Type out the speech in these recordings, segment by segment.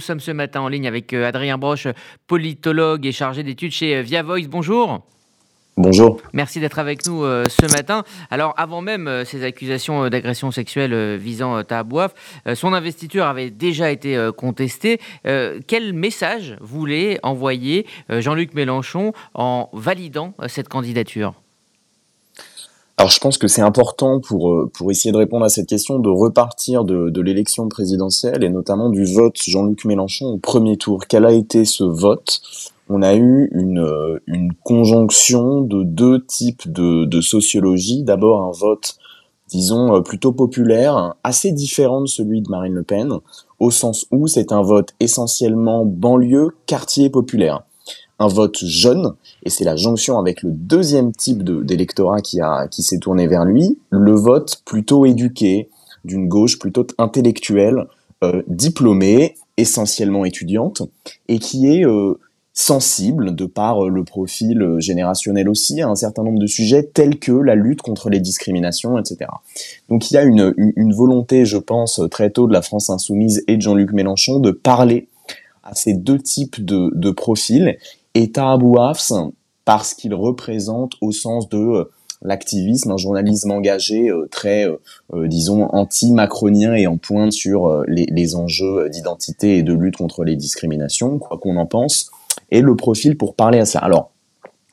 nous sommes ce matin en ligne avec euh, Adrien Broche, politologue et chargé d'études chez euh, Via Voice. Bonjour. Bonjour. Merci d'être avec nous euh, ce matin. Alors, avant même ces accusations d'agression sexuelle visant Tahabouaf, son investiture avait déjà été contestée. quel message voulait envoyer Jean-Luc Mélenchon en validant cette candidature? Alors je pense que c'est important pour, euh, pour essayer de répondre à cette question de repartir de, de l'élection présidentielle et notamment du vote Jean-Luc Mélenchon au premier tour. Quel a été ce vote? On a eu une, euh, une conjonction de deux types de, de sociologie. D'abord un vote, disons, euh, plutôt populaire, assez différent de celui de Marine Le Pen, au sens où c'est un vote essentiellement banlieue, quartier populaire un vote jeune, et c'est la jonction avec le deuxième type d'électorat qui, qui s'est tourné vers lui, le vote plutôt éduqué, d'une gauche plutôt intellectuelle, euh, diplômée, essentiellement étudiante, et qui est euh, sensible, de par euh, le profil générationnel aussi, à un certain nombre de sujets tels que la lutte contre les discriminations, etc. Donc il y a une, volonté, je pense, très tôt de la France insoumise et de Jean-Luc Mélenchon de parler à ces deux types de profils et Hafs parce qu'il représente au sens de euh, l'activisme, un journalisme engagé euh, très, euh, disons, anti-macronien et en pointe sur les, enjeux d'identité et de lutte contre les discriminations, quoi qu'on en pense, et le profil pour parler à ça. Alors,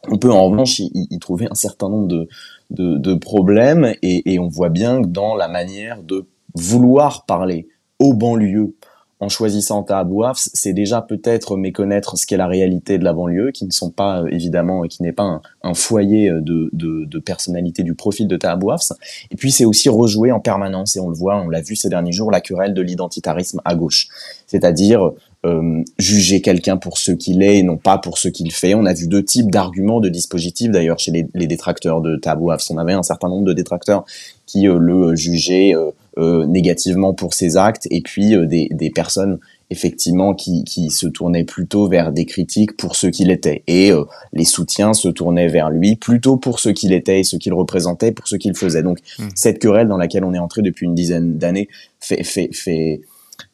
on peut en revanche y, trouver un certain nombre de, de, problèmes et, et, on voit bien que dans la manière de vouloir parler aux banlieues en choisissant Tahabouaf, c'est déjà peut-être méconnaître ce qu'est la réalité de la banlieue, qui ne sont pas euh, évidemment, qui n'est pas un, foyer euh, de, de, de, personnalité du profil de Tahabouaf. Et puis c'est aussi rejouer en permanence, et on le voit, on l'a vu ces derniers jours, la querelle de l'identitarisme à gauche, c'est-à-dire euh, juger quelqu'un pour ce qu'il est et non pas pour ce qu'il fait. On a vu deux types d'arguments, de dispositifs d'ailleurs chez les, les, détracteurs de Tahabouaf. On avait un certain nombre de détracteurs qui le jugeaient euh, négativement pour ses actes, et puis euh, des, des, personnes effectivement qui, qui, se tournaient plutôt vers des critiques pour ce qu'il était, et euh, les soutiens se tournaient vers lui plutôt pour ce qu'il était et ce qu'il représentait, pour ce qu'il faisait. Donc mmh. cette querelle dans laquelle on est entré depuis une dizaine d'années fait, fait, fait,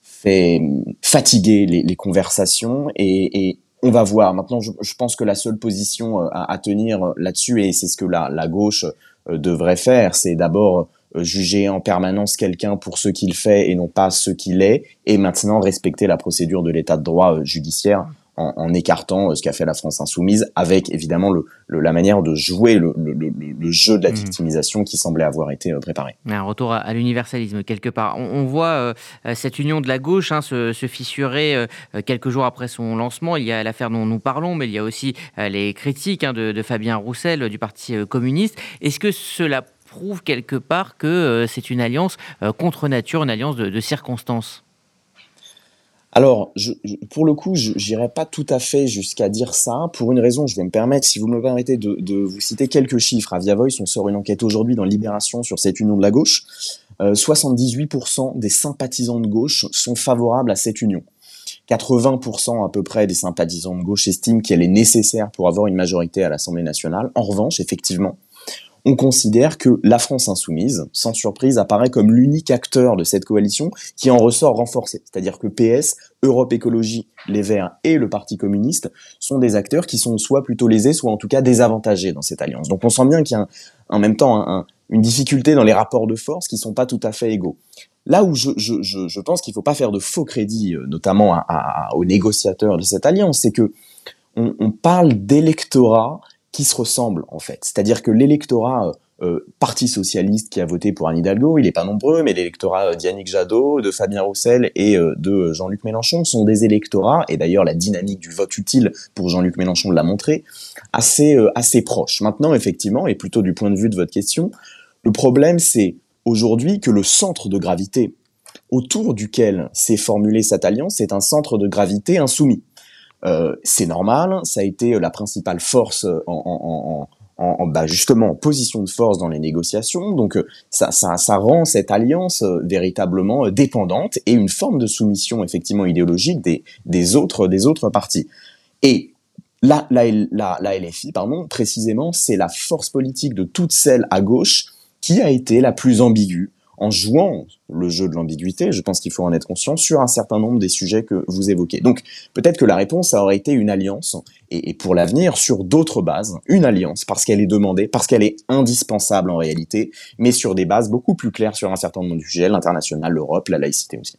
fait fatiguer les, les conversations et, et on va voir. Maintenant, je, je, pense que la seule position à, à tenir là-dessus, et c'est ce que la, la gauche devrait faire, c'est d'abord euh, juger en permanence quelqu'un pour ce qu'il fait et non pas ce qu'il est, et maintenant respecter la procédure de l'état de droit euh, judiciaire en, écartant euh, ce qu'a fait la France insoumise, avec évidemment le, la manière de jouer le, jeu de la mmh. victimisation qui semblait avoir été préparé. Un retour à, l'universalisme quelque part. On, voit cette union de la gauche hein, se, fissurer quelques jours après son lancement. Il y a l'affaire dont nous parlons, mais il y a aussi les critiques hein, de, de, Fabien Roussel du Parti communiste. Est-ce que cela prouve quelque part que euh, c'est une alliance euh, contre nature, une alliance de, circonstances alors, pour le coup, je n'irai pas tout à fait jusqu'à dire ça. Pour une raison, je vais me permettre, si vous me permettez, de, vous citer quelques chiffres. À Via Voice, on sort une enquête aujourd'hui dans Libération sur cette union de la gauche. 78% euh, des sympathisants de gauche sont favorables à cette union. 80% à peu près des sympathisants de gauche estiment qu'elle est nécessaire pour avoir une majorité à l'Assemblée nationale. En revanche, effectivement, on considère que la France insoumise, sans surprise, apparaît comme l'unique acteur de cette coalition qui en ressort renforcé. C'est-à-dire que PS, Europe Écologie, les Verts et le Parti communiste sont des acteurs qui sont soit plutôt lésés, soit en tout cas désavantagés dans cette alliance. Donc on sent bien qu'il y a en même temps une difficulté dans les rapports de force qui sont pas tout à fait égaux. Là où je, pense qu'il faut pas faire de faux crédit, euh, notamment aux négociateurs de cette alliance, c'est que on parle d'électorat qui se ressemblent en fait. C'est-à-dire que l'électorat euh, euh, Parti socialiste qui a voté pour Anne Hidalgo, il n'est pas nombreux, mais l'électorat euh, d'Yannick Jadot, de Fabien Roussel et de Jean-Luc Mélenchon sont des électorats, et d'ailleurs la dynamique du vote utile pour Jean-Luc Mélenchon l'a montré, assez, assez proches. Maintenant, effectivement, et plutôt du point de vue de votre question, le problème c'est aujourd'hui que le centre de gravité autour duquel s'est formulée cette alliance, c'est un centre de gravité insoumis. Euh, c'est normal, ça a été la principale force en, bah, justement en position de force dans les négociations. Donc euh, ça, ça, rend cette alliance euh, véritablement dépendante et une forme de soumission effectivement idéologique des, autres des autres partis. Et la, la LFI, pardon, précisément, c'est la force politique de toutes celles à gauche qui a été la plus ambiguë en jouant le jeu de l'ambiguïté, je pense qu'il faut en être conscient, sur un certain nombre des sujets que vous évoquez. Donc peut-être que la réponse, aurait été une alliance, et, et pour l'avenir, sur d'autres bases, une alliance, parce qu'elle est demandée, parce qu'elle est indispensable en réalité, mais sur des bases beaucoup plus claires sur un certain nombre de sujets, l'international, l'Europe, la laïcité aussi.